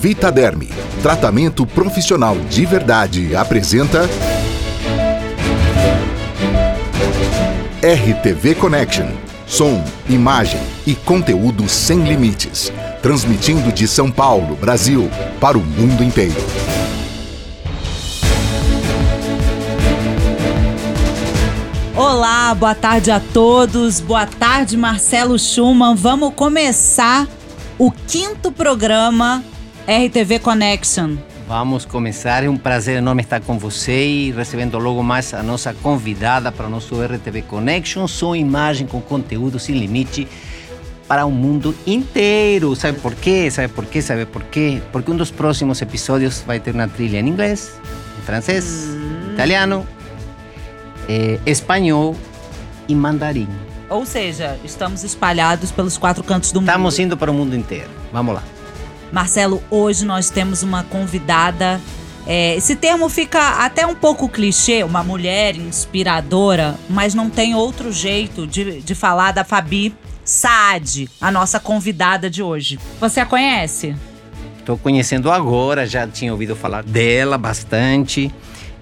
Vitaderme, tratamento profissional de verdade, apresenta RTV Connection. Som, imagem e conteúdo sem limites. Transmitindo de São Paulo, Brasil, para o mundo inteiro. Olá, boa tarde a todos. Boa tarde, Marcelo Schumann. Vamos começar o quinto programa RTV Connection. Vamos começar. É um prazer enorme estar com você e recebendo logo mais a nossa convidada para o nosso RTV Connection. Som imagem com conteúdo sem limite para o mundo inteiro. Sabe por quê? Sabe por quê? Sabe por quê? Porque um dos próximos episódios vai ter uma trilha em inglês, em francês, hum. italiano, é, espanhol e mandarim. Ou seja, estamos espalhados pelos quatro cantos do mundo. Estamos indo para o mundo inteiro. Vamos lá. Marcelo, hoje nós temos uma convidada. É, esse termo fica até um pouco clichê, uma mulher inspiradora, mas não tem outro jeito de, de falar da Fabi Saad, a nossa convidada de hoje. Você a conhece? Estou conhecendo agora, já tinha ouvido falar dela bastante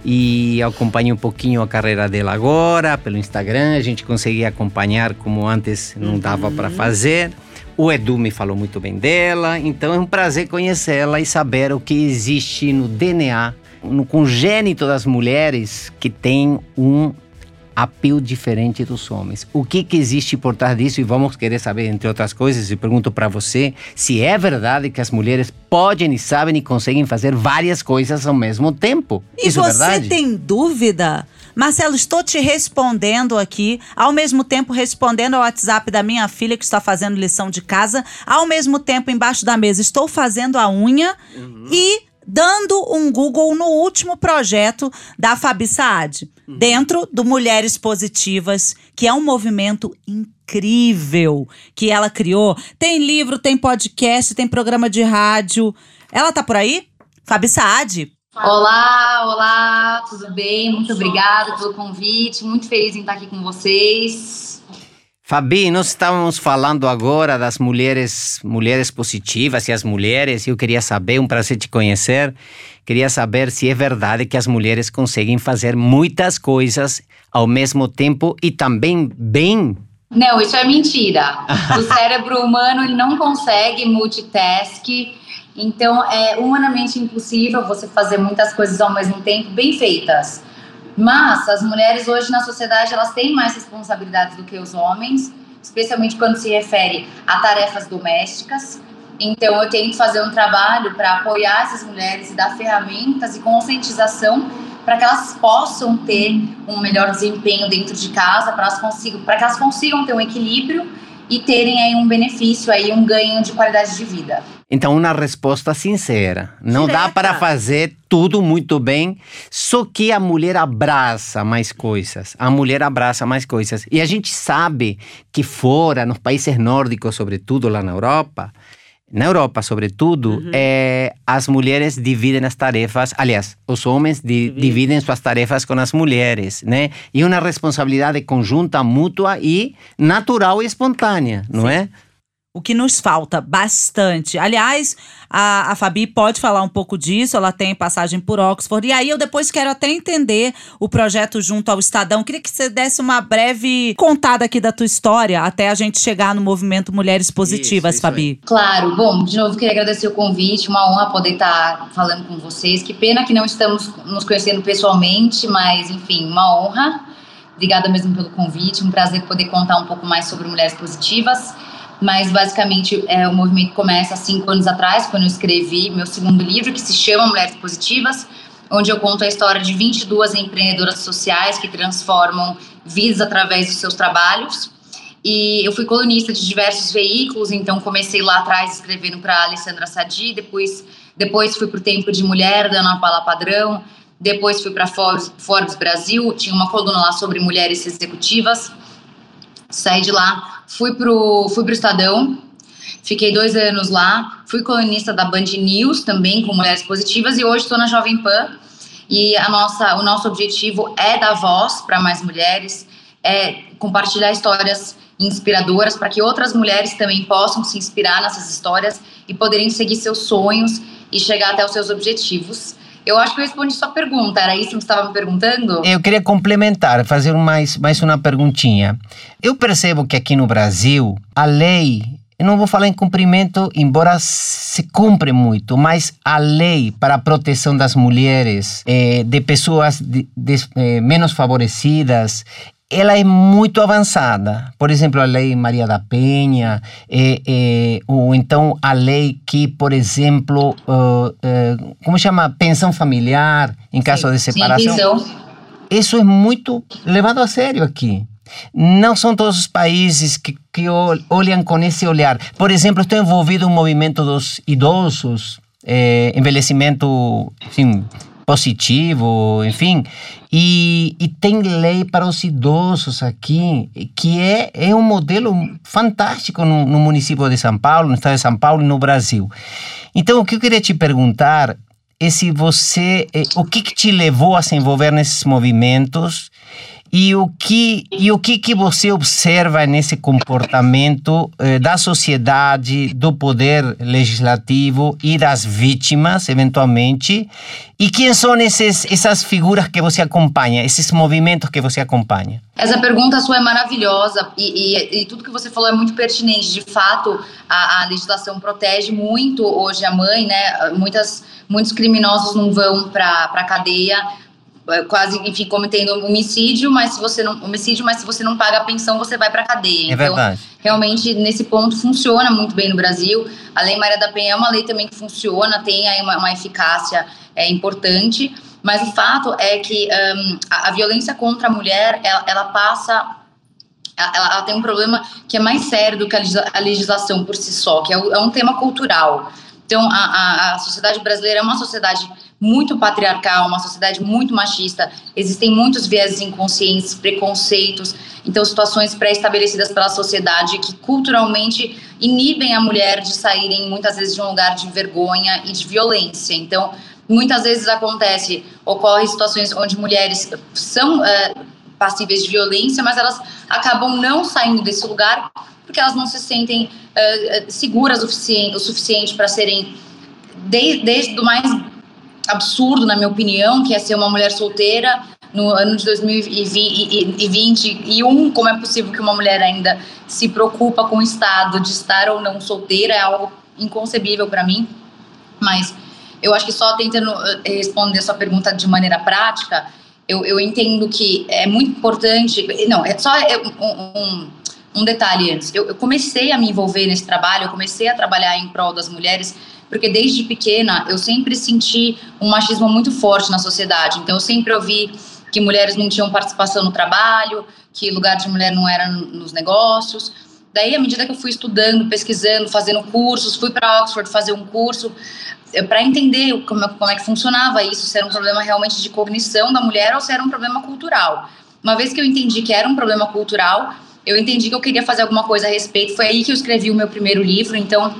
e acompanho um pouquinho a carreira dela agora pelo Instagram. A gente conseguia acompanhar como antes não dava uhum. para fazer. O Edu me falou muito bem dela, então é um prazer conhecê-la e saber o que existe no DNA, no congênito das mulheres que tem um apelo diferente dos homens. O que, que existe por trás disso? E vamos querer saber, entre outras coisas, e pergunto para você se é verdade que as mulheres podem e sabem e conseguem fazer várias coisas ao mesmo tempo. E Isso é você é tem dúvida? Marcelo, estou te respondendo aqui, ao mesmo tempo respondendo ao WhatsApp da minha filha que está fazendo lição de casa, ao mesmo tempo embaixo da mesa estou fazendo a unha uhum. e dando um Google no último projeto da Fabi Saad, uhum. dentro do Mulheres Positivas, que é um movimento incrível que ela criou. Tem livro, tem podcast, tem programa de rádio. Ela tá por aí? Fabi Saad. Olá, olá, tudo bem? Muito obrigada pelo convite, muito feliz em estar aqui com vocês. Fabi, nós estávamos falando agora das mulheres, mulheres positivas e as mulheres. Eu queria saber, um prazer te conhecer. Queria saber se é verdade que as mulheres conseguem fazer muitas coisas ao mesmo tempo e também bem. Não, isso é mentira. o cérebro humano ele não consegue multitask. Então é humanamente impossível você fazer muitas coisas ao mesmo tempo bem feitas. Mas as mulheres hoje na sociedade elas têm mais responsabilidades do que os homens, especialmente quando se refere a tarefas domésticas. Então eu tento fazer um trabalho para apoiar essas mulheres e dar ferramentas e conscientização para que elas possam ter um melhor desempenho dentro de casa, para elas consigam, para que elas consigam ter um equilíbrio e terem aí um benefício aí, um ganho de qualidade de vida. Então, uma resposta sincera. Não Direta. dá para fazer tudo muito bem, só que a mulher abraça mais coisas. A mulher abraça mais coisas. E a gente sabe que fora, nos países nórdicos, sobretudo lá na Europa, na Europa, sobretudo, uhum. é, as mulheres dividem as tarefas. Aliás, os homens di, uhum. dividem suas tarefas com as mulheres, né? E uma responsabilidade conjunta, mútua e natural e espontânea, não Sim. é? O que nos falta bastante. Aliás, a, a Fabi pode falar um pouco disso, ela tem passagem por Oxford. E aí eu depois quero até entender o projeto junto ao Estadão. Queria que você desse uma breve contada aqui da tua história até a gente chegar no movimento Mulheres Positivas, isso, isso Fabi. Claro, bom, de novo queria agradecer o convite, uma honra poder estar falando com vocês. Que pena que não estamos nos conhecendo pessoalmente, mas enfim, uma honra. Obrigada mesmo pelo convite, um prazer poder contar um pouco mais sobre Mulheres Positivas mas basicamente é, o movimento começa há cinco anos atrás, quando eu escrevi meu segundo livro, que se chama Mulheres Positivas, onde eu conto a história de 22 empreendedoras sociais que transformam vidas através dos seus trabalhos. E eu fui colunista de diversos veículos, então comecei lá atrás escrevendo para Alessandra Sadi, depois, depois fui para o Tempo de Mulher, da Ana Paula Padrão, depois fui para Forbes, Forbes Brasil, tinha uma coluna lá sobre mulheres executivas. Saí de lá Fui pro, fui pro Estadão, fiquei dois anos lá, fui colunista da Band News também, com Mulheres Positivas, e hoje estou na Jovem Pan. E a nossa, o nosso objetivo é dar voz para mais mulheres, é compartilhar histórias inspiradoras para que outras mulheres também possam se inspirar nessas histórias e poderem seguir seus sonhos e chegar até os seus objetivos. Eu acho que eu respondi sua pergunta, era isso que você estava me perguntando? Eu queria complementar, fazer mais, mais uma perguntinha. Eu percebo que aqui no Brasil, a lei eu não vou falar em cumprimento, embora se cumpre muito, mas a lei para a proteção das mulheres, eh, de pessoas de, de, eh, menos favorecidas, ela é muito avançada. Por exemplo, a lei Maria da Penha, eh, eh, ou então a lei que, por exemplo, uh, uh, como chama? Pensão familiar, em caso sim, de separação. Sim, Isso é muito levado a sério aqui. Não são todos os países que, que olham com esse olhar. Por exemplo, estou envolvido no movimento dos idosos, é, envelhecimento assim, positivo, enfim. E, e, tem lei para os idosos aqui, que é, é um modelo fantástico no, no, município de São Paulo, no estado de São Paulo e no Brasil. Então, o que eu queria te perguntar é se você, é, o que, que te levou a se envolver nesses movimentos e o que, e o que, que você observa nesse comportamento eh, da sociedade, do poder legislativo e das vítimas, eventualmente? E quem são esses, essas figuras que você acompanha, esses movimentos que você acompanha? Essa pergunta sua é maravilhosa e, e, e tudo que você falou é muito pertinente. De fato, a, a legislação protege muito hoje a mãe, né? Muitas, muitos criminosos não vão para a cadeia quase, enfim, cometendo homicídio, mas se você não homicídio, mas se você não paga a pensão, você vai para cadeia. É então, verdade. realmente nesse ponto funciona muito bem no Brasil. A Lei Maria da Penha é uma lei também que funciona, tem aí uma, uma eficácia é, importante, mas o fato é que um, a, a, violência contra a mulher, ela, ela passa ela, ela, tem um problema que é mais sério do que a legislação por si só, que é, é um tema cultural. Então, a, a, a sociedade brasileira é uma sociedade muito patriarcal, uma sociedade muito machista. Existem muitos viéses inconscientes, preconceitos, então situações pré-estabelecidas pela sociedade que culturalmente inibem a mulher de saírem muitas vezes de um lugar de vergonha e de violência. Então, muitas vezes acontece, ocorre situações onde mulheres são é, passíveis de violência, mas elas acabam não saindo desse lugar porque elas não se sentem é, seguras o suficiente, suficiente para serem desde, desde o mais absurdo, na minha opinião, que é ser uma mulher solteira no ano de 2021. Como é possível que uma mulher ainda se preocupa com o estado de estar ou não solteira? É algo inconcebível para mim. Mas eu acho que só tentando eh, responder sua pergunta de maneira prática, eu, eu entendo que é muito importante. Não, é só é um, um, um detalhe antes. Eu, eu comecei a me envolver nesse trabalho, eu comecei a trabalhar em prol das mulheres porque desde pequena eu sempre senti um machismo muito forte na sociedade. Então eu sempre ouvi que mulheres não tinham participação no trabalho, que lugar de mulher não era nos negócios. Daí, à medida que eu fui estudando, pesquisando, fazendo cursos, fui para Oxford fazer um curso eh, para entender como, como é que funcionava isso, se era um problema realmente de cognição da mulher ou se era um problema cultural. Uma vez que eu entendi que era um problema cultural, eu entendi que eu queria fazer alguma coisa a respeito. Foi aí que eu escrevi o meu primeiro livro. Então,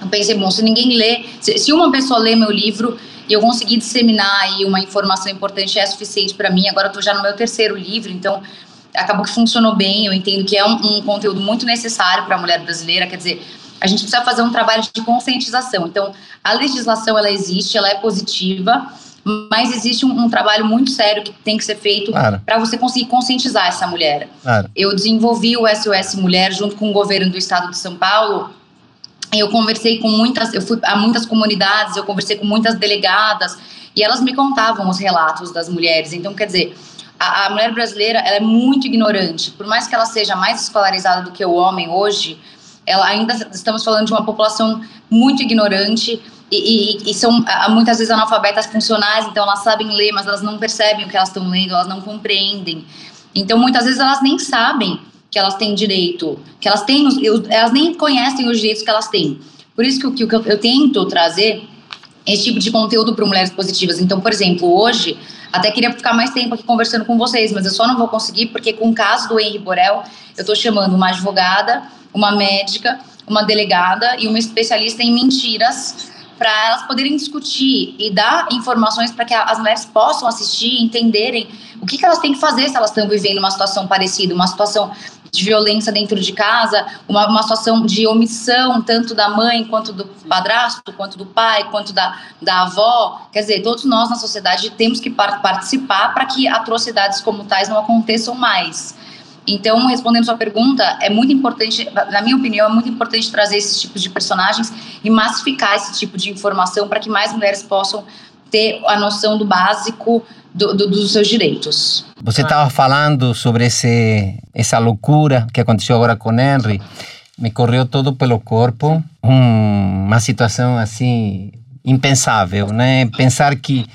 eu pensei, bom, se ninguém lê, se, se uma pessoa lê meu livro e eu conseguir disseminar aí uma informação importante é suficiente para mim. Agora eu tô já no meu terceiro livro, então acabou que funcionou bem. Eu entendo que é um, um conteúdo muito necessário para a mulher brasileira. Quer dizer, a gente precisa fazer um trabalho de conscientização. Então, a legislação ela existe, ela é positiva, mas existe um, um trabalho muito sério que tem que ser feito claro. para você conseguir conscientizar essa mulher. Claro. Eu desenvolvi o SOS Mulher junto com o governo do estado de São Paulo eu conversei com muitas, eu fui a muitas comunidades, eu conversei com muitas delegadas e elas me contavam os relatos das mulheres. Então, quer dizer, a, a mulher brasileira ela é muito ignorante. Por mais que ela seja mais escolarizada do que o homem hoje, ela ainda estamos falando de uma população muito ignorante e, e, e, são muitas vezes analfabetas funcionais, então elas sabem ler, mas elas não percebem o que elas estão lendo, elas não compreendem. Então muitas vezes elas nem sabem que elas têm direito, que elas têm, elas nem conhecem os direitos que elas têm. Por isso que, que, eu, eu tento trazer esse tipo de conteúdo para mulheres positivas. Então, por exemplo, hoje, até queria ficar mais tempo aqui conversando com vocês, mas eu só não vou conseguir porque com o caso do Henri Borel, eu estou chamando uma advogada, uma médica, uma delegada e uma especialista em mentiras para elas poderem discutir e dar informações para que as mulheres possam assistir entenderem o que, que elas têm que fazer se elas estão vivendo uma situação parecida, uma situação de violência dentro de casa, uma, uma situação de omissão, tanto da mãe, quanto do padrasto, quanto do pai, quanto da, da avó. Quer dizer, todos nós na sociedade temos que par participar para que atrocidades como tais não aconteçam mais. Então, respondendo sua pergunta, é muito importante, na minha opinião, é muito importante trazer esses tipos de personagens e massificar esse tipo de informação para que mais mulheres possam ter a noção do básico do, do, dos seus direitos. Você estava falando sobre esse, essa loucura que aconteceu agora com Henry. Me correu todo pelo corpo. Um, uma situação assim impensável, né? Pensar que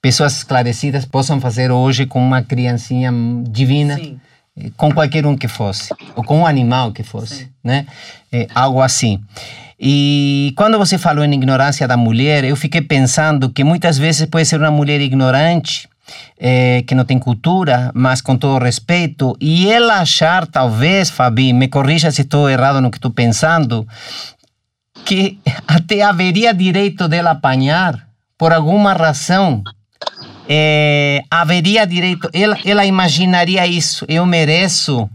pessoas esclarecidas possam fazer hoje com uma criancinha divina. Sim com qualquer um que fosse, ou com um animal que fosse, Sim. né? É, algo assim. E quando você falou em ignorância da mulher, eu fiquei pensando que muitas vezes pode ser uma mulher ignorante, é, que não tem cultura, mas com todo respeito, e ela achar, talvez, Fabi, me corrija se estou errado no que estou pensando, que até haveria direito dela apanhar por alguma razão é, haveria direito, ela, ela imaginaria isso, eu mereço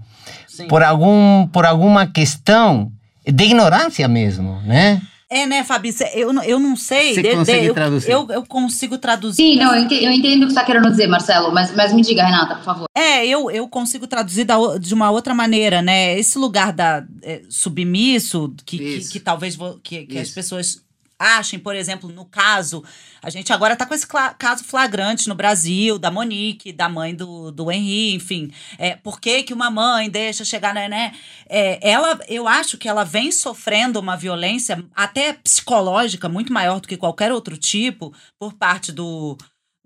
por, algum, por alguma questão de ignorância mesmo, né? É, né, Fabi? Eu, eu não sei. Você de, consegue de, traduzir? Eu, eu, consigo traduzir. Sim, não, eu entendo, eu entendo o que você está querendo dizer, Marcelo, mas, mas me diga, Renata, por favor. É, eu, eu consigo traduzir da, de uma outra maneira, né? Esse lugar da é, submisso, que, que, que, talvez que, que as pessoas achem, por exemplo, no caso, a gente agora está com esse caso flagrante no Brasil, da Monique, da mãe do, do Henri, enfim. É, por que, que uma mãe deixa chegar, né? né? É, ela, eu acho que ela vem sofrendo uma violência até psicológica muito maior do que qualquer outro tipo por parte do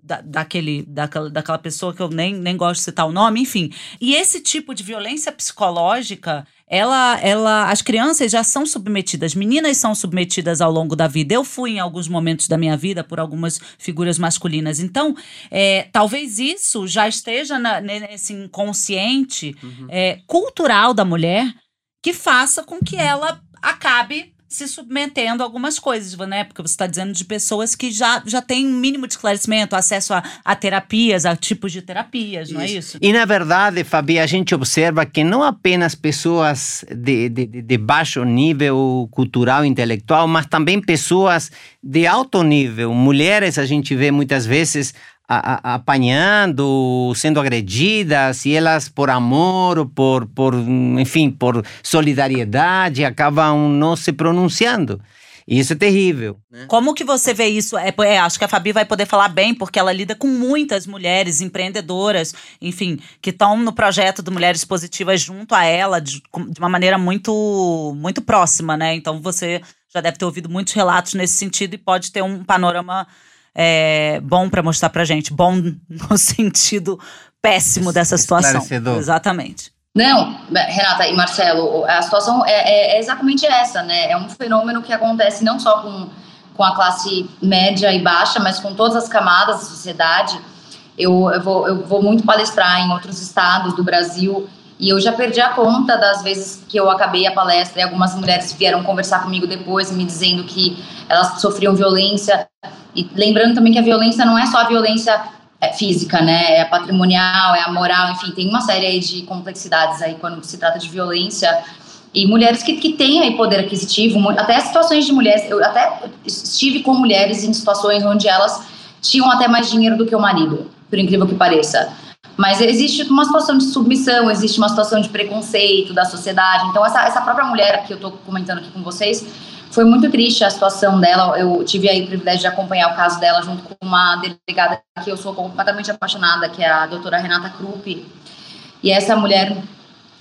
da, daquele, daquela, daquela pessoa que eu nem, nem gosto de citar o nome, enfim. E esse tipo de violência psicológica, ela, ela, as crianças já são submetidas, meninas são submetidas ao longo da vida. Eu fui em alguns momentos da minha vida por algumas figuras masculinas. Então, é, talvez isso já esteja na, nesse inconsciente uhum. é, cultural da mulher que faça com que ela acabe se submetendo a algumas coisas, né? Porque você está dizendo de pessoas que já, já têm um mínimo de esclarecimento, acesso a, a terapias, a tipos de terapias, não é isso. é isso? E na verdade, Fabi, a gente observa que não apenas pessoas de, de, de baixo nível cultural, intelectual, mas também pessoas de alto nível, mulheres, a gente vê muitas vezes a, a, apanhando, sendo agredidas, e elas, por amor, por, por, enfim, por solidariedade, acabam não se pronunciando. Isso é terrível. Né? Como que você vê isso? É, é, acho que a Fabi vai poder falar bem, porque ela lida com muitas mulheres empreendedoras, enfim, que estão no projeto do Mulheres Positivas junto a ela, de, de uma maneira muito, muito próxima, né? Então você já deve ter ouvido muitos relatos nesse sentido e pode ter um panorama é, bom para mostrar pra gente. Bom no sentido péssimo dessa situação. Exatamente. Não, Renata e Marcelo, a situação é, é, é, exatamente essa, né? É um fenômeno que acontece não só com, com a classe média e baixa, mas com todas as camadas da sociedade. Eu, eu, vou, eu vou muito palestrar em outros estados do Brasil e eu já perdi a conta das vezes que eu acabei a palestra e algumas mulheres vieram conversar comigo depois, me dizendo que elas sofriam violência. E lembrando também que a violência não é só a violência é, física, né? É a patrimonial, é a moral, enfim, tem uma série aí de complexidades aí quando se trata de violência. E mulheres que, que têm aí poder aquisitivo, até situações de mulheres, eu até estive com mulheres em situações onde elas tinham até mais dinheiro do que o marido, por incrível que pareça. Mas existe uma situação de submissão, existe uma situação de preconceito da sociedade. Então, essa, essa própria mulher que eu estou comentando aqui com vocês, foi muito triste a situação dela. Eu tive aí o privilégio de acompanhar o caso dela junto com uma delegada que eu sou completamente apaixonada, que é a doutora Renata Krupp. E essa mulher,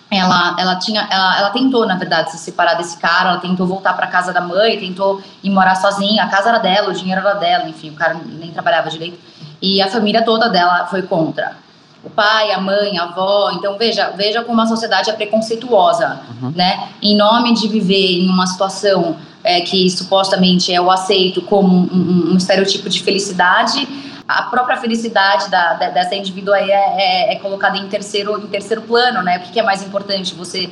ela, ela tinha, ela, ela tentou, na verdade, se separar desse cara, ela tentou voltar para casa da mãe, tentou ir morar sozinha. A casa era dela, o dinheiro era dela, enfim, o cara nem trabalhava direito. E a família toda dela foi contra o pai, a mãe, a avó. Então veja, veja como a sociedade é preconceituosa, uhum. né? Em nome de viver em uma situação é, que supostamente é o aceito como um, um, um, estereotipo de felicidade, a própria felicidade da, da dessa indivídua aí é, é, é, colocada em terceiro, em terceiro plano, né? O que, que é mais importante? Você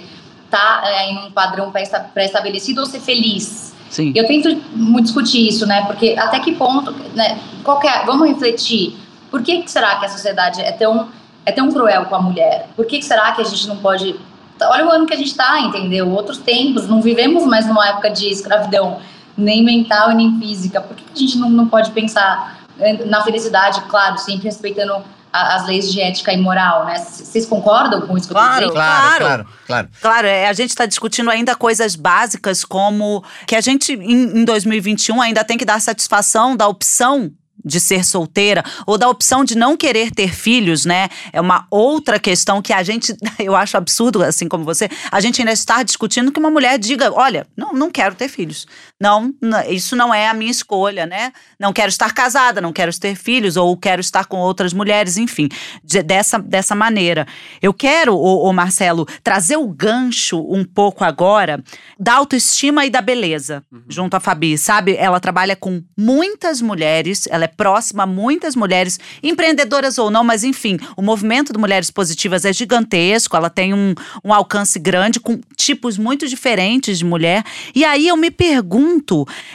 tá é, em um padrão pré-estabelecido ou ser feliz? Sim. Eu tento muito discutir isso, né? Porque até que ponto, né? Qualquer, vamos refletir. Por que, que será que a sociedade é tão é tão cruel com a mulher? Por que, será que a gente não pode olha o ano que a gente está, entendeu? Outros tempos, não vivemos mais numa época de escravidão, nem mental e nem física. Por que a gente não, não pode pensar eh, na felicidade, claro, sempre respeitando a, as leis de ética e moral, né? Vocês concordam com isso que claro, eu tô Claro, claro, claro. Claro, claro é, a gente está discutindo ainda coisas básicas como que a gente, em, em 2021, ainda tem que dar satisfação da opção de ser solteira ou da opção de não querer ter filhos, né? É uma outra questão que a gente, eu acho absurdo, assim como você, a gente ainda está discutindo que uma mulher diga, olha, não, não quero ter filhos. Não, isso não é a minha escolha, né? Não quero estar casada, não quero ter filhos ou quero estar com outras mulheres, enfim, de, dessa, dessa maneira. Eu quero, o, o Marcelo, trazer o gancho um pouco agora da autoestima e da beleza, uhum. junto à Fabi, sabe? Ela trabalha com muitas mulheres, ela é próxima a muitas mulheres, empreendedoras ou não, mas enfim, o movimento de Mulheres Positivas é gigantesco, ela tem um, um alcance grande, com tipos muito diferentes de mulher. E aí eu me pergunto,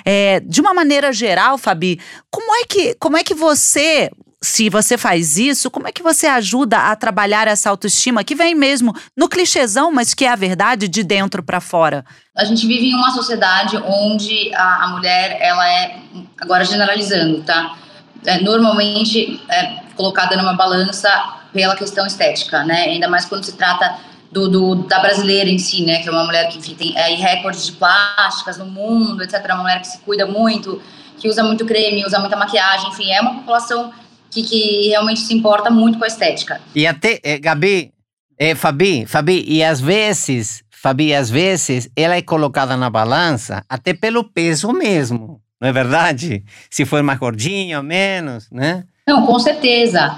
é, de uma maneira geral, Fabi, como é que, como é que você, se você faz isso, como é que você ajuda a trabalhar essa autoestima que vem mesmo no clichêzão, mas que é a verdade de dentro para fora? A gente vive em uma sociedade onde a, a mulher, ela é, agora generalizando, tá? é, normalmente é colocada numa balança pela questão estética, né? Ainda mais quando se trata do, do, da brasileira em si, né? Que é uma mulher que enfim, tem é, recordes de plásticas no mundo, etc. Uma mulher que se cuida muito, que usa muito creme, usa muita maquiagem, enfim, é uma população que, que realmente se importa muito com a estética. E até, é, Gabi, é, Fabi, Fabi, e às vezes, Fabi, às vezes ela é colocada na balança até pelo peso mesmo não é verdade? Se for mais gordinho ou menos, né? Não, com certeza.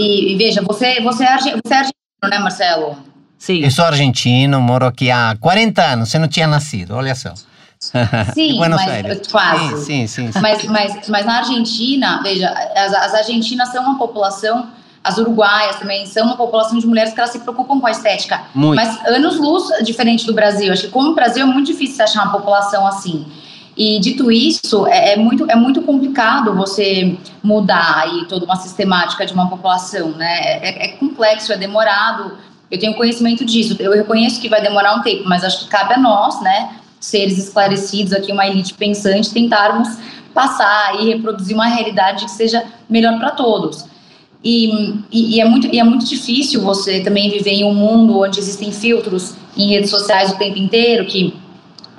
E, e veja, você, você, é você é argentino, né, Marcelo? Sim. Eu sou argentino, moro aqui há 40 anos, você não tinha nascido, olha só. Sim, mas Aires. quase. Sim, sim, sim, Mas, mas, mas na Argentina, veja, as, as argentinas são uma população as uruguaias também são uma população de mulheres que elas se preocupam com a estética. Muito. Mas anos luz diferente do Brasil. Acho que como o Brasil é muito difícil achar uma população assim. E dito isso, é, é, muito, é muito complicado você mudar aí toda uma sistemática de uma população, né? É, é, complexo, é demorado. Eu tenho conhecimento disso. Eu reconheço que vai demorar um tempo, mas acho que cabe a nós, né, seres esclarecidos aqui, uma elite pensante, tentarmos passar e reproduzir uma realidade que seja melhor para todos. E, e, e, é muito, e é muito difícil você também viver em um mundo onde existem filtros em redes sociais o tempo inteiro que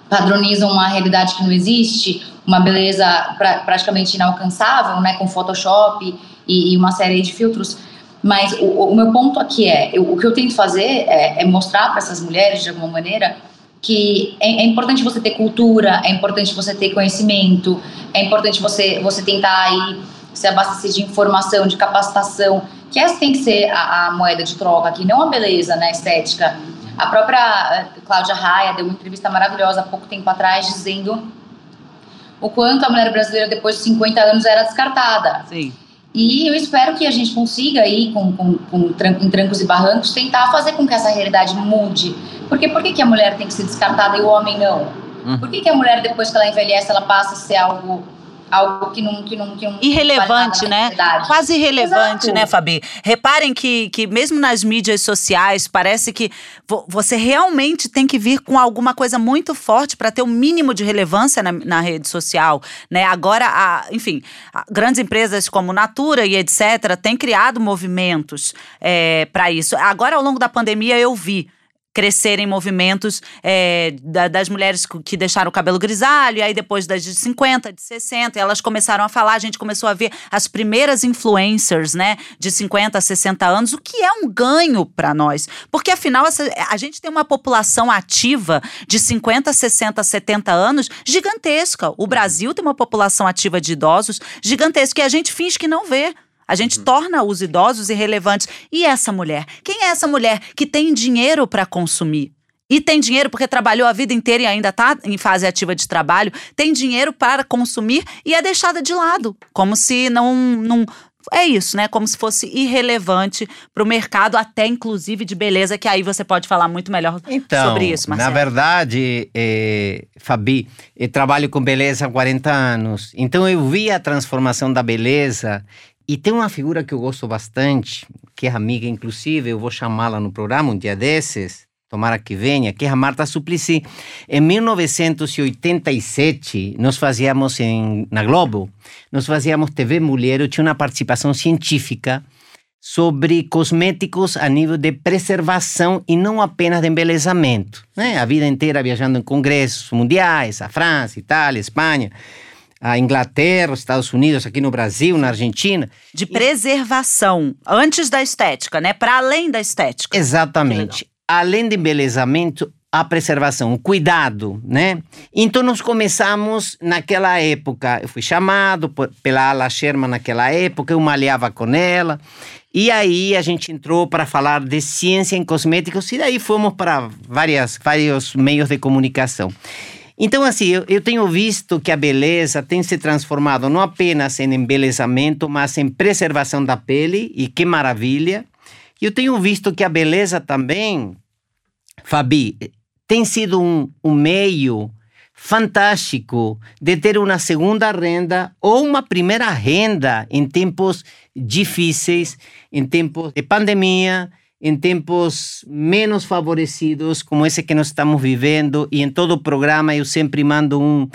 padronizam uma realidade que não existe, uma beleza pra, praticamente inalcançável, né, com Photoshop e, e uma série de filtros. Mas o, o meu ponto aqui é, eu, o que eu tento fazer é, é mostrar para essas mulheres, de alguma maneira, que é, é, importante você ter cultura, é importante você ter conhecimento, é importante você, você tentar aí se abastecer de informação, de capacitação, que essa tem que ser a, a moeda de troca aqui, não a beleza, né, estética, a própria eh, Cláudia Raia deu uma entrevista maravilhosa há pouco tempo atrás dizendo o quanto a mulher brasileira depois de 50 anos era descartada. Sim. E eu espero que a gente consiga aí, com, com, com em trancos e barrancos, tentar fazer com que essa realidade mude. Porque por que, que a mulher tem que ser descartada e o homem não? Hum. Por que, que a mulher, depois que ela envelhece, ela passa a ser algo algo que não que não, que não irrelevante, né? Quase irrelevante, Exato. né, Fabi? Reparem que, que mesmo nas mídias sociais parece que vo você realmente tem que vir com alguma coisa muito forte para ter o um mínimo de relevância na, na, rede social, né? Agora, a, enfim, a, grandes empresas como Natura e etc têm criado movimentos é, para isso. Agora, ao longo da pandemia, eu vi crescerem movimentos é, da, das mulheres que deixaram o cabelo grisalho, e aí depois das de 50, de 60, elas começaram a falar, a gente começou a ver as primeiras influencers, né, de 50 a 60 anos, o que é um ganho para nós. Porque afinal, a gente tem uma população ativa de 50, 60, 70 anos gigantesca. O Brasil tem uma população ativa de idosos gigantesca, e a gente finge que não vê. A gente uhum. torna os idosos irrelevantes. E essa mulher? Quem é essa mulher que tem dinheiro para consumir? E tem dinheiro porque trabalhou a vida inteira e ainda está em fase ativa de trabalho, tem dinheiro para consumir e é deixada de lado, como se não, não é isso, né? Como se fosse irrelevante para o mercado, até inclusive de beleza, que aí você pode falar muito melhor então, sobre isso, Marcelo. Na verdade, é, Fabi, eu trabalho com beleza há 40 anos, então eu vi a transformação da beleza e tem uma figura que eu gosto bastante, que é amiga, inclusive, eu vou chamá-la no programa um dia desses, tomara que venha, que é a Marta Suplicy. Em 1987, nós fazíamos em, na Globo, nós fazíamos TV Mulher, eu tinha uma participação científica sobre cosméticos a nível de preservação e não apenas de embelezamento. Né? A vida inteira viajando em congressos mundiais, a França, Itália, Espanha a Inglaterra, os Estados Unidos, aqui no Brasil, na Argentina. De preservação, antes da estética, né? Para além da estética. Exatamente. Além de embelezamento, a preservação, o cuidado, né? Então nós começamos naquela época, eu fui chamado por, pela Ala Sherman naquela época, eu malhava com ela, e aí a gente entrou para falar de ciência em cosméticos, e daí fomos para várias, vários meios de comunicação. Então, assim, eu, eu, tenho visto que a beleza tem se transformado não apenas em embelezamento, mas em preservação da pele, e que maravilha. E eu tenho visto que a beleza também, Fabi, tem sido um, um meio fantástico de ter uma segunda renda ou uma primeira renda em tempos difíceis, em tempos de pandemia, em tempos menos favorecidos, como esse que nós estamos vivendo, e em todo o programa eu sempre mando um,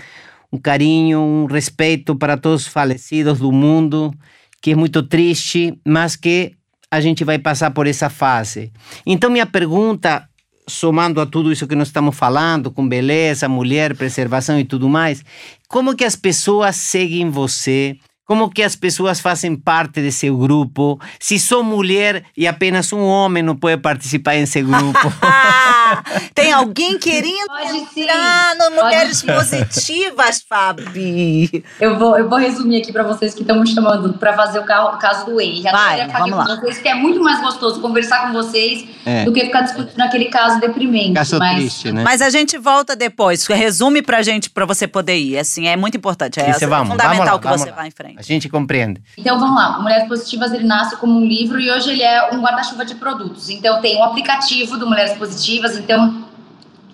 um carinho, um respeito para todos os falecidos do mundo, que é muito triste, mas que a gente vai passar por essa fase. Então, minha pergunta, somando a tudo isso que nós estamos falando, com beleza, mulher, preservação e tudo mais, como que as pessoas seguem você? Como que as pessoas fazem parte desse grupo? Se sou mulher e apenas um homem não pode participar desse grupo. Tem alguém querendo Pode entrar no Mulheres Positivas, Fabi? Eu vou, eu vou resumir aqui para vocês que estão me chamando para fazer o, caso do Wayne. Vai, vamos lá. Vocês, que é muito mais gostoso conversar com vocês é. do que ficar discutindo aquele caso deprimente. Caso mas... triste, né? Mas a gente volta depois. Resume pra gente, para você poder ir. Assim, é muito importante. É, é vamos, fundamental vamos lá, que vamos você lá. vá em frente. A gente compreende. Então vamos lá. Mulheres Positivas ele nasce como um livro e hoje ele é um guarda-chuva de produtos. Então tem o aplicativo do Mulheres Positivas. Então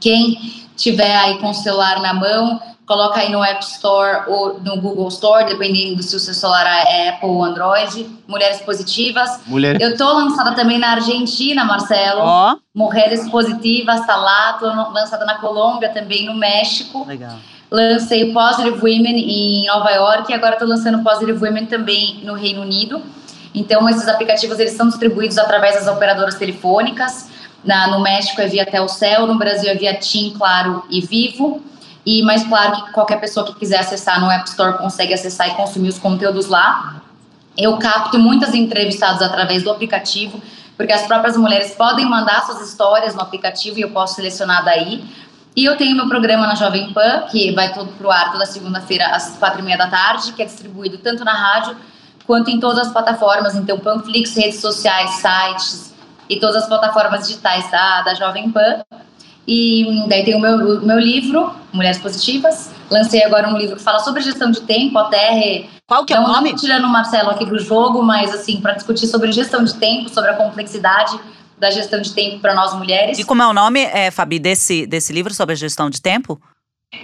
quem tiver aí com o celular na mão, coloca aí no App Store ou no Google Store, dependendo se o seu celular é Apple ou Android. Mulheres Positivas. Mulher... Eu tô lançada também na Argentina, Marcelo. Ó. Oh. Mulheres Positivas, tá lá. Tô lançada na Colômbia também, no México. Legal. Lancei Positive Women em Nova York e agora estou lançando Positive Women também no Reino Unido. Então, esses aplicativos eles são distribuídos através das operadoras telefônicas. Na, no México é via Telcel, no Brasil é via TIM, Claro e Vivo. E, mas claro que qualquer pessoa que quiser acessar no App Store consegue acessar e consumir os conteúdos lá. Eu capto muitas entrevistadas através do aplicativo, porque as próprias mulheres podem mandar suas histórias no aplicativo e eu posso selecionar daí. E eu tenho meu programa na Jovem Pan, que vai todo pro ar toda segunda-feira às quatro e meia da tarde, que é distribuído tanto na rádio quanto em todas as plataformas, então Panflix, redes sociais, sites e todas as plataformas digitais da, da Jovem Pan. E daí tem o meu, o meu livro, Mulheres Positivas. Lancei agora um livro que fala sobre gestão de tempo, até... Qual que é o nome? Não tirando o Marcelo aqui do jogo, mas assim, para discutir sobre gestão de tempo, sobre a complexidade da gestão de tempo para nós mulheres. E como é o nome, é, Fabi, desse, desse livro sobre a gestão de tempo?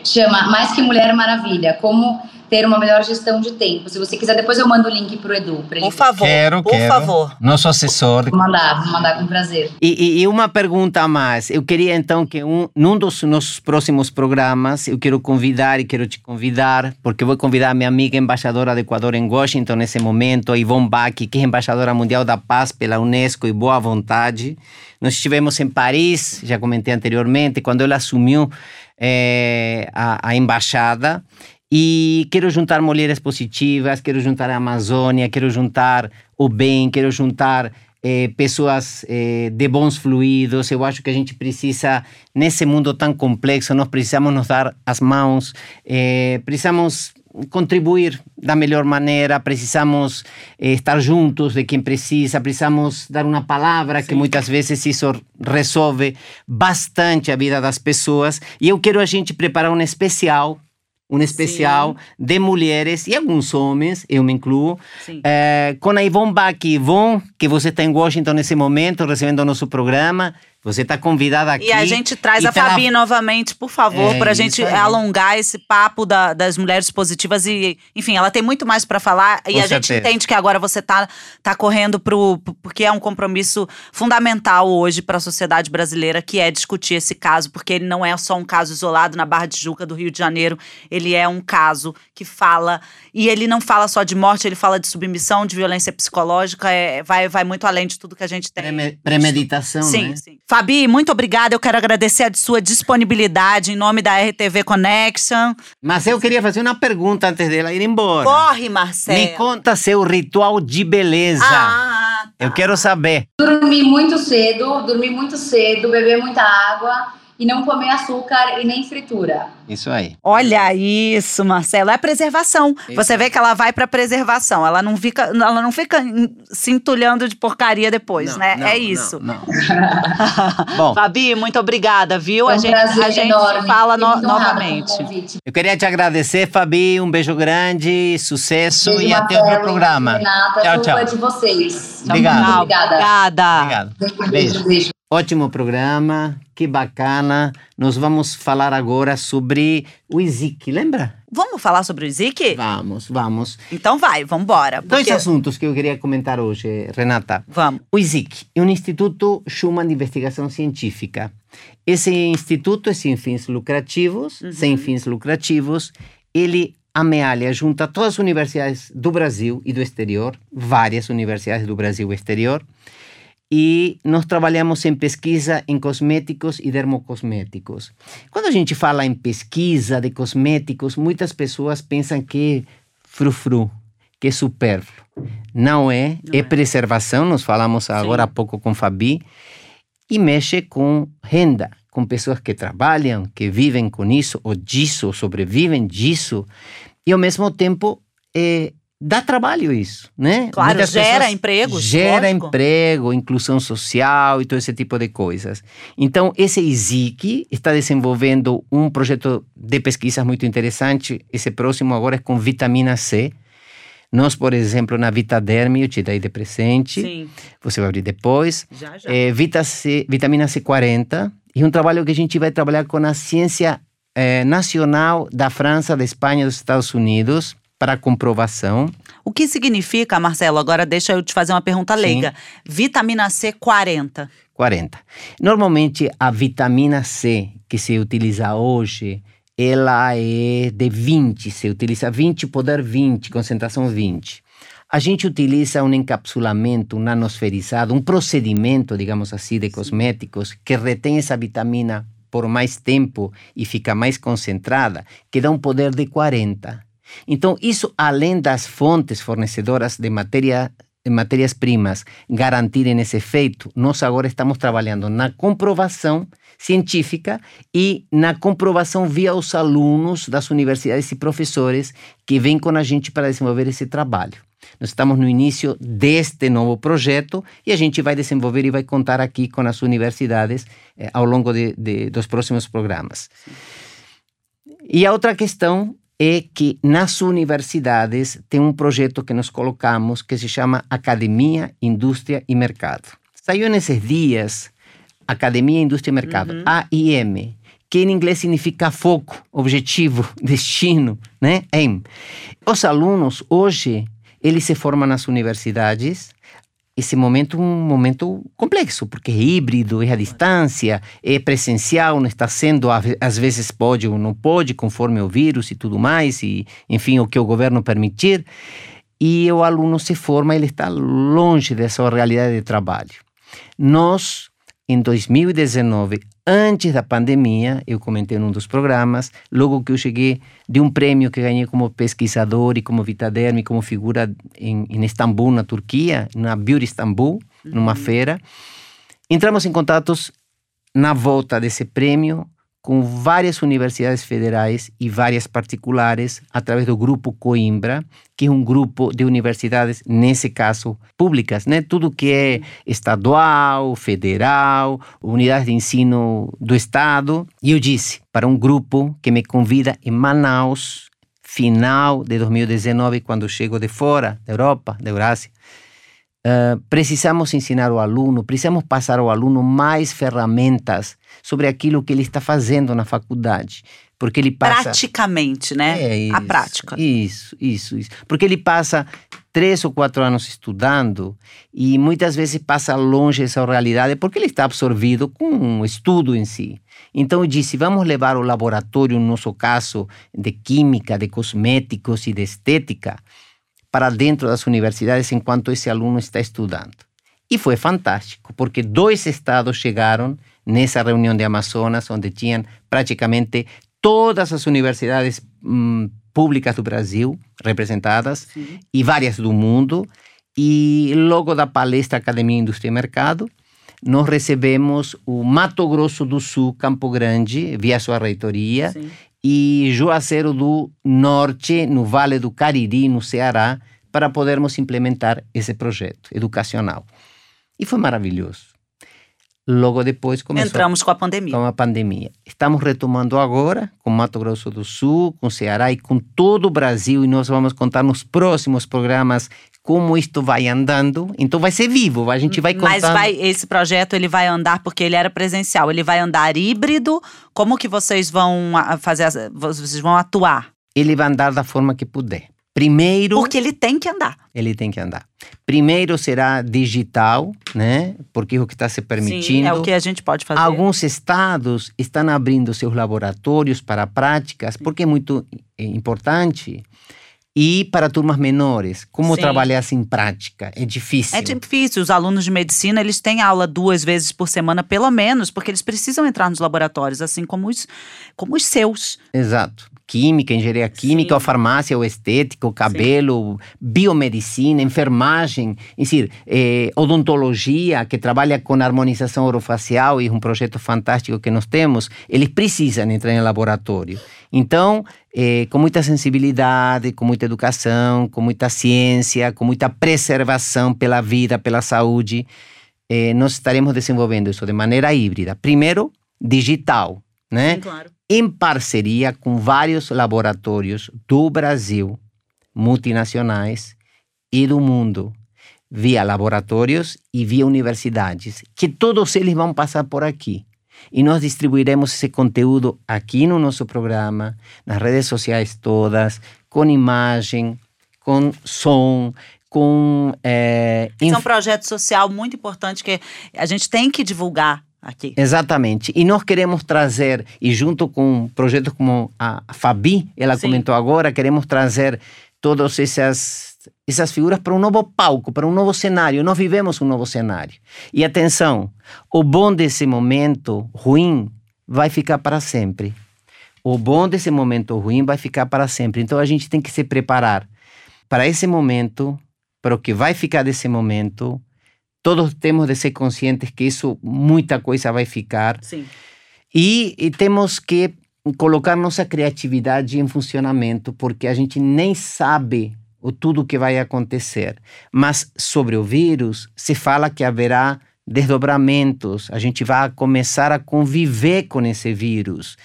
Chama Mais que Mulher Maravilha. Como ter uma melhor gestão de tempo. Se você quiser, depois eu mando o link pro Edu. Pra ele. Por favor. Quero, por quero. favor. Nosso assessor. Vou mandar, vou mandar com prazer. E, e, e, uma pergunta a mais. Eu queria então que um, num dos nossos próximos programas, eu quero convidar e quero te convidar, porque vou convidar a minha amiga embaixadora do Equador em Washington nesse momento, Ivonne Bach, que é embaixadora mundial da paz pela Unesco e boa vontade. Nós estivemos em Paris, já comentei anteriormente, quando ela assumiu é, a, a embaixada. E quero juntar mulheres positivas, quero juntar a Amazônia, quero juntar o bem, quero juntar eh, pessoas eh, de bons fluidos. Eu acho que a gente precisa, nesse mundo tão complexo, nós precisamos nos dar as mãos, eh, precisamos contribuir da melhor maneira, precisamos estar juntos de quem precisa, precisamos dar uma palavra Sim. que muitas vezes isso resolve bastante a vida das pessoas. E eu quero a gente preparar um especial um especial de mulheres e alguns homens, eu me incluo, Sim. é, com a Ivone Bach. Ivone, que você está em Washington nesse momento, recebendo o nosso programa. Você está convidada aqui. E a gente traz a pela- Fabi novamente, por favor, É, para a gente alongar esse papo da- das mulheres positivas. E, enfim, ela tem muito mais para falar. e Com a gente certeza. entende que agora você tá, tá correndo pro. Porque é um compromisso fundamental hoje para a sociedade brasileira, que é discutir esse caso, porque ele não é só um caso isolado na Barra de Juca, do Rio de Janeiro. Ele é um caso que fala. E ele não fala só de morte, ele fala de submissão, de violência psicológica. É, vai, vai muito além de tudo que a gente tem. Preme- premeditação, Sim, né? sim. Fabi, muito obrigada. Eu quero agradecer a sua disponibilidade em nome da RTV Connection. Mas eu queria fazer uma pergunta antes dela ir embora. Corre, Marcelo. Me conta seu ritual de beleza. Ah, tá. Eu quero saber. Dormir muito cedo, dormir muito cedo, beber muita água e não comer açúcar e nem fritura. Isso aí. Olha isso, Marcelo. É preservação. Isso. Você vê que ela vai pra preservação. Ela não fica, ela não fica se entulhando de porcaria depois, Não, né? não, é isso. não. Bom, Fabi, muito obrigada, viu? A um gente, prazer a gente enorme. fala no- novamente. o eu queria te agradecer, Fabi. Um beijo grande, sucesso Beijo, e até Marcelo, outro programa. Renata, Tchau, tchau. fã de vocês. Obrigado. Obrigada. Obrigada. Obrigado. Beijo. beijo, beijo. Ótimo programa, que bacana. Nós vamos falar agora sobre o ISIC, lembra? Vamos falar sobre o Zik? Vamos, vamos. Então vai, vambora. Dois porque- assuntos que eu queria comentar hoje, Renata. Vamos. O ISIC é um Instituto Schumann de Investigação Científica. Esse instituto é sem fins lucrativos, sem fins lucrativos. Ele amealha, junta todas as universidades do Brasil e do exterior, várias universidades do Brasil e exterior, e nós trabalhamos em pesquisa em cosméticos e dermocosméticos. Quando a gente fala em pesquisa de cosméticos, muitas pessoas pensam que é frufru, que é supérfluo. Não é, Não é, é. preservação, nós falamos agora há pouco com Fabi, e mexe com renda, com pessoas que trabalham, que vivem com isso, ou disso, ou sobrevivem disso, e ao mesmo tempo é, dá trabalho isso, né? Claro, Muitas gera empregos, Gera lógico. emprego, inclusão social e todo esse tipo de coisas. Então, esse ISIC está desenvolvendo um projeto de pesquisa muito interessante. Esse próximo agora é com vitamina C. Nós, por exemplo, na Vitaderm, eu te dei de presente. Sim, Você vai abrir depois. já, já. É, Vita C, vitamina C40. E um trabalho que a gente vai trabalhar com a ciência eh, nacional da França, da Espanha dos Estados Unidos para comprovação. O que significa, Marcelo? Agora deixa eu te fazer uma pergunta Sim. leiga. Vitamina C 40. 40. Normalmente a vitamina C que se utiliza hoje, ela é de 20, se utiliza 20, poder 20, concentração 20. A gente utiliza um encapsulamento, um nanosferizado, um procedimento, digamos assim, de cosméticos que retém essa vitamina por mais tempo e fica mais concentrada, que dá um poder de 40. Então, isso além das fontes fornecedoras de matéria matérias-primas garantirem esse efeito, nós agora estamos trabalhando na comprovação científica e na comprovação via os alunos das universidades e professores que vêm com a gente para desenvolver esse trabalho. Nós estamos no início deste novo projeto e a gente vai desenvolver e vai contar aqui com as universidades eh, ao longo de, de, dos próximos programas. E a outra questão é que nas universidades tem um projeto que nós colocamos que se chama Academia, Indústria e Mercado. Saiu nesses dias Academia, Indústria e Mercado, AIM, que em inglês significa foco, objetivo, destino, né? Aim. Os alunos hoje, eles se formam nas universidades, esse momento um momento complexo, porque é híbrido, é à distância, é presencial, não está sendo, às vezes pode ou não pode, conforme o vírus e tudo mais, e enfim, o que o governo permitir. E o aluno se forma, ele está longe dessa realidade de trabalho. Nós, em 2019, antes da pandemia, eu comentei num dos programas, logo que eu cheguei de um prêmio que ganhei como pesquisador e como vitaderme, como figura em, em Istambul, na Turquia, na Beauty Istanbul, numa feira. Entramos em contatos na volta desse prêmio com várias universidades federais e várias particulares através do grupo Coimbra, que é um grupo de universidades, nesse caso, públicas, né? Tudo que é estadual, federal, unidades de ensino do estado. E eu disse para um grupo que me convida em Manaus, final de 2019, quando chego de fora, da Europa, da Eurásia, Uh, precisamos ensinar o aluno, precisamos passar ao aluno mais ferramentas sobre aquilo que ele está fazendo na faculdade. Porque ele passa. Praticamente, né? É isso, a prática. Isso, isso, isso. Porque ele passa três ou quatro anos estudando e muitas vezes passa longe dessa realidade porque ele está absorvido com o estudo em si. Então eu disse: vamos levar o laboratório, no nosso caso, de química, de cosméticos e de estética para dentro das universidades enquanto esse aluno está estudando. E foi fantástico, porque dois estados chegaram nessa reunião de Amazonas, onde tinham praticamente todas as universidades hum, públicas do Brasil representadas Sim. e várias do mundo. E logo da palestra Academia Indústria e Mercado, nós recebemos o Mato Grosso do Sul, Campo Grande, via sua reitoria, Sim e Juazeiro do Norte, no Vale do Cariri, no Ceará, para podermos implementar esse projeto educacional. E foi maravilhoso. Logo depois começou. Entramos com a pandemia. Com a pandemia. Estamos retomando agora com Mato Grosso do Sul, com Ceará e com todo o Brasil. E nós vamos contar nos próximos programas como isto vai andando. Então vai ser vivo, a gente vai contando. Mas vai, esse projeto ele vai andar porque ele era presencial, ele vai andar híbrido. Como que vocês vão fazer, vocês vão atuar? Ele vai andar da forma que puder. Primeiro. Porque ele tem que andar. Ele tem que andar. Primeiro será digital, né? Porque é o que está se permitindo. Sim, é o que a gente pode fazer. Alguns estados estão abrindo seus laboratórios para práticas, porque é muito é importante e para turmas menores, como Sim. trabalhar assim em prática? É difícil. É difícil. Os alunos de medicina, eles têm aula duas vezes por semana, pelo menos, porque eles precisam entrar nos laboratórios, assim como os, como os seus. Exato. Química, engenharia química, Sim. ou farmácia, ou estética, ou cabelo, Sim. biomedicina, enfermagem, enfim, eh, odontologia, que trabalha com harmonização orofacial e um projeto fantástico que nós temos, eles precisam entrar em laboratório. Então, eh, com muita sensibilidade, com muita educação, com muita ciência, com muita preservação pela vida, pela saúde, eh, nós estaremos desenvolvendo isso de maneira híbrida. Primeiro, digital, né? Claro. Em parceria com vários laboratórios do Brasil, multinacionais e do mundo, via laboratórios e via universidades, que todos eles vão passar por aqui. E nós distribuiremos esse conteúdo aqui no nosso programa, nas redes sociais todas, com imagem, com som, com. É, é um projeto social muito importante que a gente tem que divulgar aqui. Exatamente. E nós queremos trazer, e junto com projetos como a Fabi, ela Sim. comentou agora, queremos trazer todas essas, essas figuras para um novo palco, para um novo cenário. Nós vivemos um novo cenário. E atenção, o bom desse momento ruim vai ficar para sempre. O bom desse momento ruim vai ficar para sempre. Então a gente tem que se preparar para esse momento, para o que vai ficar desse momento. Todos temos de ser conscientes que isso, muita coisa vai ficar. Sim. E, e temos que colocar nossa criatividade em funcionamento, porque a gente nem sabe o tudo que vai acontecer. Mas sobre o vírus, se fala que haverá desdobramentos, a gente vai começar a conviver com esse vírus.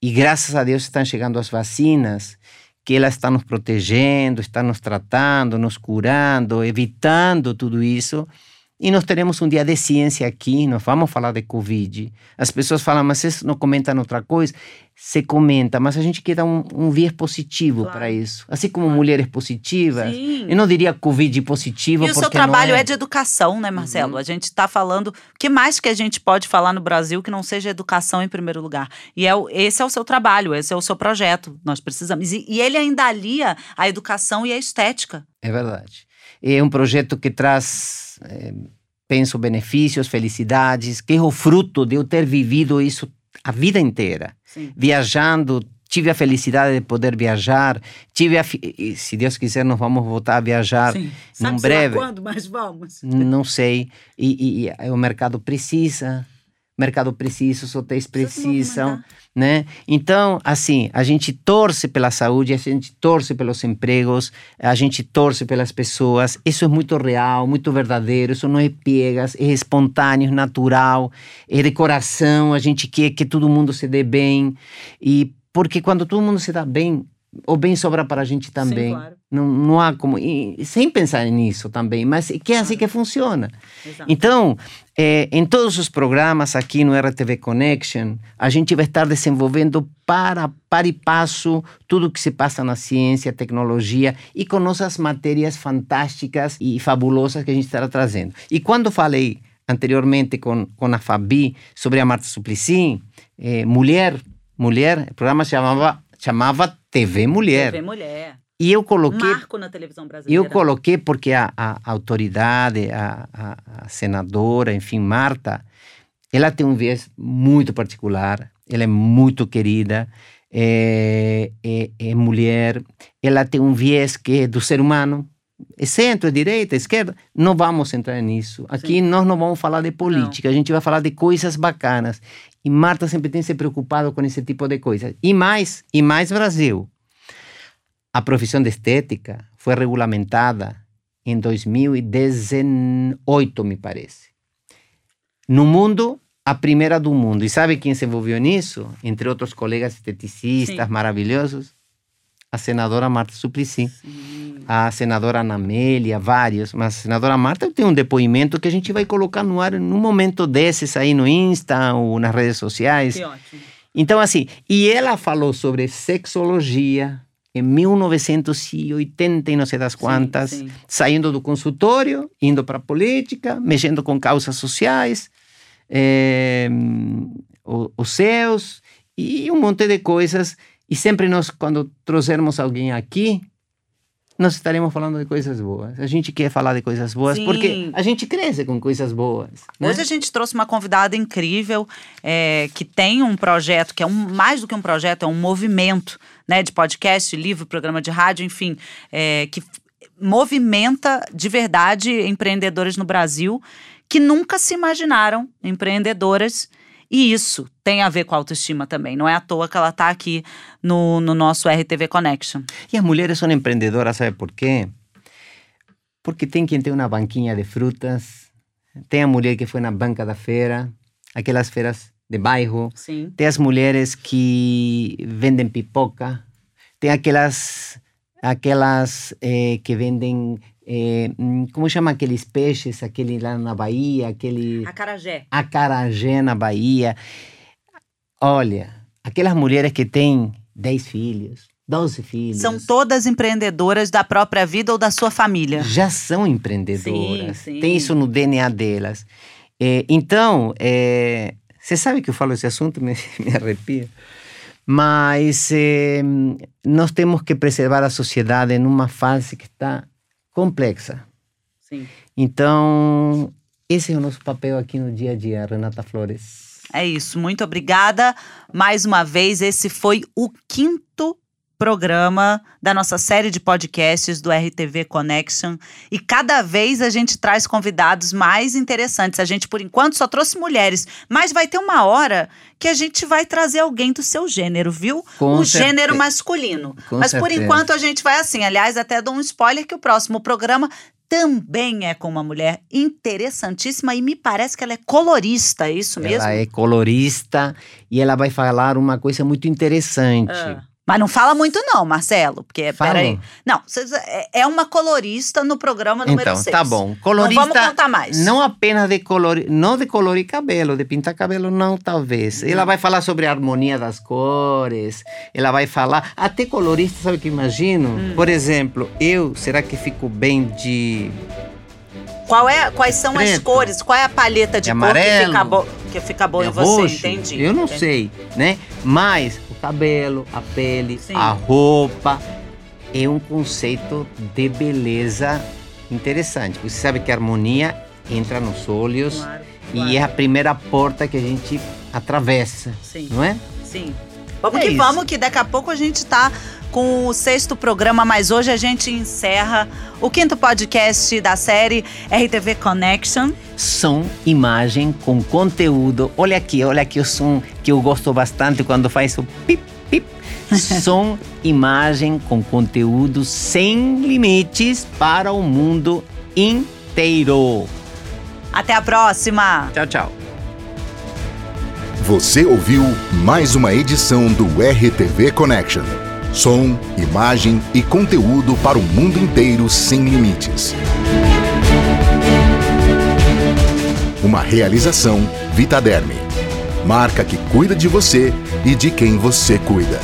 E graças a Deus estão chegando as vacinas, que elas estão nos protegendo, estão nos tratando, nos curando, evitando tudo isso. E nós teremos um dia de ciência aqui, nós vamos falar de Covid. As pessoas falam, mas vocês não comentam outra coisa? Se comenta, mas a gente quer dar um, um viés positivo claro. para isso. Assim como claro. mulheres positivas. Sim. Eu não diria Covid positivo. E o seu trabalho é... é... de educação, né, Marcelo? Uhum. A gente está falando. O que mais que a gente pode falar no Brasil que não seja educação em primeiro lugar? E é, esse é o seu trabalho, esse é o seu projeto. Nós precisamos. E, e ele ainda alia a educação e a estética. É verdade. É um projeto que traz é, penso benefícios, felicidades, que é o fruto de eu ter vivido isso a vida inteira. Sim. Viajando, tive a felicidade de poder viajar, tive a, se Deus quiser nós vamos voltar a viajar Sim. Sabe breve. quando, mas vamos. Não sei. E, e, e, o mercado precisa, mercado precisa, os hotéis precisam, né? Então, assim, a gente torce pela saúde, a gente torce pelos empregos, a gente torce pelas pessoas. Isso é muito real, muito verdadeiro. Isso não é piegas, é espontâneo, natural, é de coração. A gente quer que todo mundo se dê bem. E porque quando todo mundo se dá bem, o bem sobra para a gente também. claro. não, não há como. e sem pensar nisso também, mas que é assim que funciona. Exato. Então, eh, em todos os programas aqui no RTV Connection, a gente vai estar desenvolvendo para, para e passo tudo que se passa na ciência, tecnologia e com nossas matérias fantásticas e fabulosas que a gente estará trazendo. E quando falei anteriormente com, com a Fabi sobre a Marta Suplicy, eh, mulher, mulher, o programa chamava, chamava TV Mulher. TV Mulher. E eu coloquei Marco na televisão brasileira. eu coloquei porque a, a autoridade, a, a- a senadora, enfim, Marta, ela tem um viés muito particular, ela é muito querida, é, é- é mulher, ela tem um viés que é do ser humano, é centro, é direita, é esquerda, não vamos entrar nisso. Aqui Sim. nós não vamos falar de política, a gente vai falar de coisas bacanas. E Marta sempre tem se preocupado com esse tipo de coisas. E mais, e mais Brasil. A profissão de estética foi regulamentada em 2018, me parece. No mundo, a primeira do mundo. E sabe quem se envolveu nisso? Entre outros colegas esteticistas Sim. maravilhosos? A senadora Marta Suplicy, Sim. a senadora Ana Amélia, vários. Mas a senadora Marta tem um depoimento que a gente vai colocar no ar num momento desses aí no Insta ou nas redes sociais. Que ótimo. Então, assim, e ela falou sobre sexologia em 1980 e não sei das quantas, sim. saindo do consultório, indo para a política, mexendo com causas sociais, o- os seus e um monte de coisas. E sempre nós, quando trouxermos alguém aqui, nós estaremos falando de coisas boas. A gente quer falar de coisas boas Sim. porque a gente cresce com coisas boas. né? Hoje a gente trouxe uma convidada incrível é, que tem um projeto que é um, mais do que um projeto, é um movimento né, de podcast, livro, programa de rádio, enfim, é, que movimenta de verdade empreendedores no Brasil que nunca se imaginaram empreendedoras. E isso tem a ver com a autoestima também. Não é à toa que ela está aqui no, no nosso RTV Connection. E as mulheres são empreendedoras, sabe por quê? Porque tem quem tem uma banquinha de frutas, tem a mulher que foi na banca da feira, aquelas feiras de bairro, Sim. tem as mulheres que vendem pipoca, tem aquelas, aquelas eh, que vendem, hum, como chama aqueles peixes, aquele lá na Bahia, aquele Acarajé. acarajé na Bahia. Olha, aquelas mulheres que têm 10 filhos, 12 filhos. São todas empreendedoras da própria vida ou da sua família. já são empreendedoras. Sim, sim. Tem isso no DNA delas. É, então, é, você sabe que eu falo esse assunto, me, me arrepia. Mas é, nós temos que preservar a sociedade numa fase que está complexa. Sim. Então, esse é o nosso papel aqui no dia a dia, Renata Flores. É isso, muito obrigada. Mais uma vez, esse foi o quinto programa da nossa série de podcasts do RTV Connection. E cada vez a gente traz convidados mais interessantes. A gente, por enquanto, só trouxe mulheres, mas vai ter uma hora que a gente vai trazer alguém do seu gênero, viu? Com o certe- gênero masculino. Com mas por certeza. enquanto a gente vai assim. Aliás, até dou um spoiler que o próximo programa também é com uma mulher interessantíssima e me parece que ela é colorista, é isso mesmo? Ela é colorista e ela vai falar uma coisa muito interessante. Ah. Mas não fala muito não, Marcelo, porque Falo. peraí. Não, é- é uma colorista no programa número Então, 6. tá bom. Colorista. Não vamos contar mais. Não apenas de colorir, não de colorir cabelo, de pintar cabelo, não, talvez. Ela vai falar sobre a harmonia das cores. Ela vai falar. Até colorista, sabe o que imagino? Hum. Por exemplo, eu, será que fico bem de. Qual é, quais são as Preto. cores? Qual é a palheta de De cor que fica, bo que fica boa de em você? roxo? Entendi. Eu não entendi. sei, né? Mas cabelo, a pele, Sim. a roupa é um conceito de beleza interessante. Você sabe que a harmonia entra nos olhos. Claro, E claro. é a primeira porta que a gente atravessa, Sim, não é? sim. Vamos É que isso. vamos, que daqui a pouco a gente tá com o sexto programa, mas hoje a gente encerra o quinto podcast da série RTV Connection. Som, imagem com conteúdo. Olha aqui, olha aqui o som que eu gosto bastante quando faz o pip, pip. Som, imagem com conteúdo sem limites para o mundo inteiro. Até a próxima! Tchau, tchau. Você ouviu mais uma edição do RTV Connection. Som, imagem e conteúdo para o mundo inteiro sem limites. Uma realização Vitaderme. Marca que cuida de você e de quem você cuida.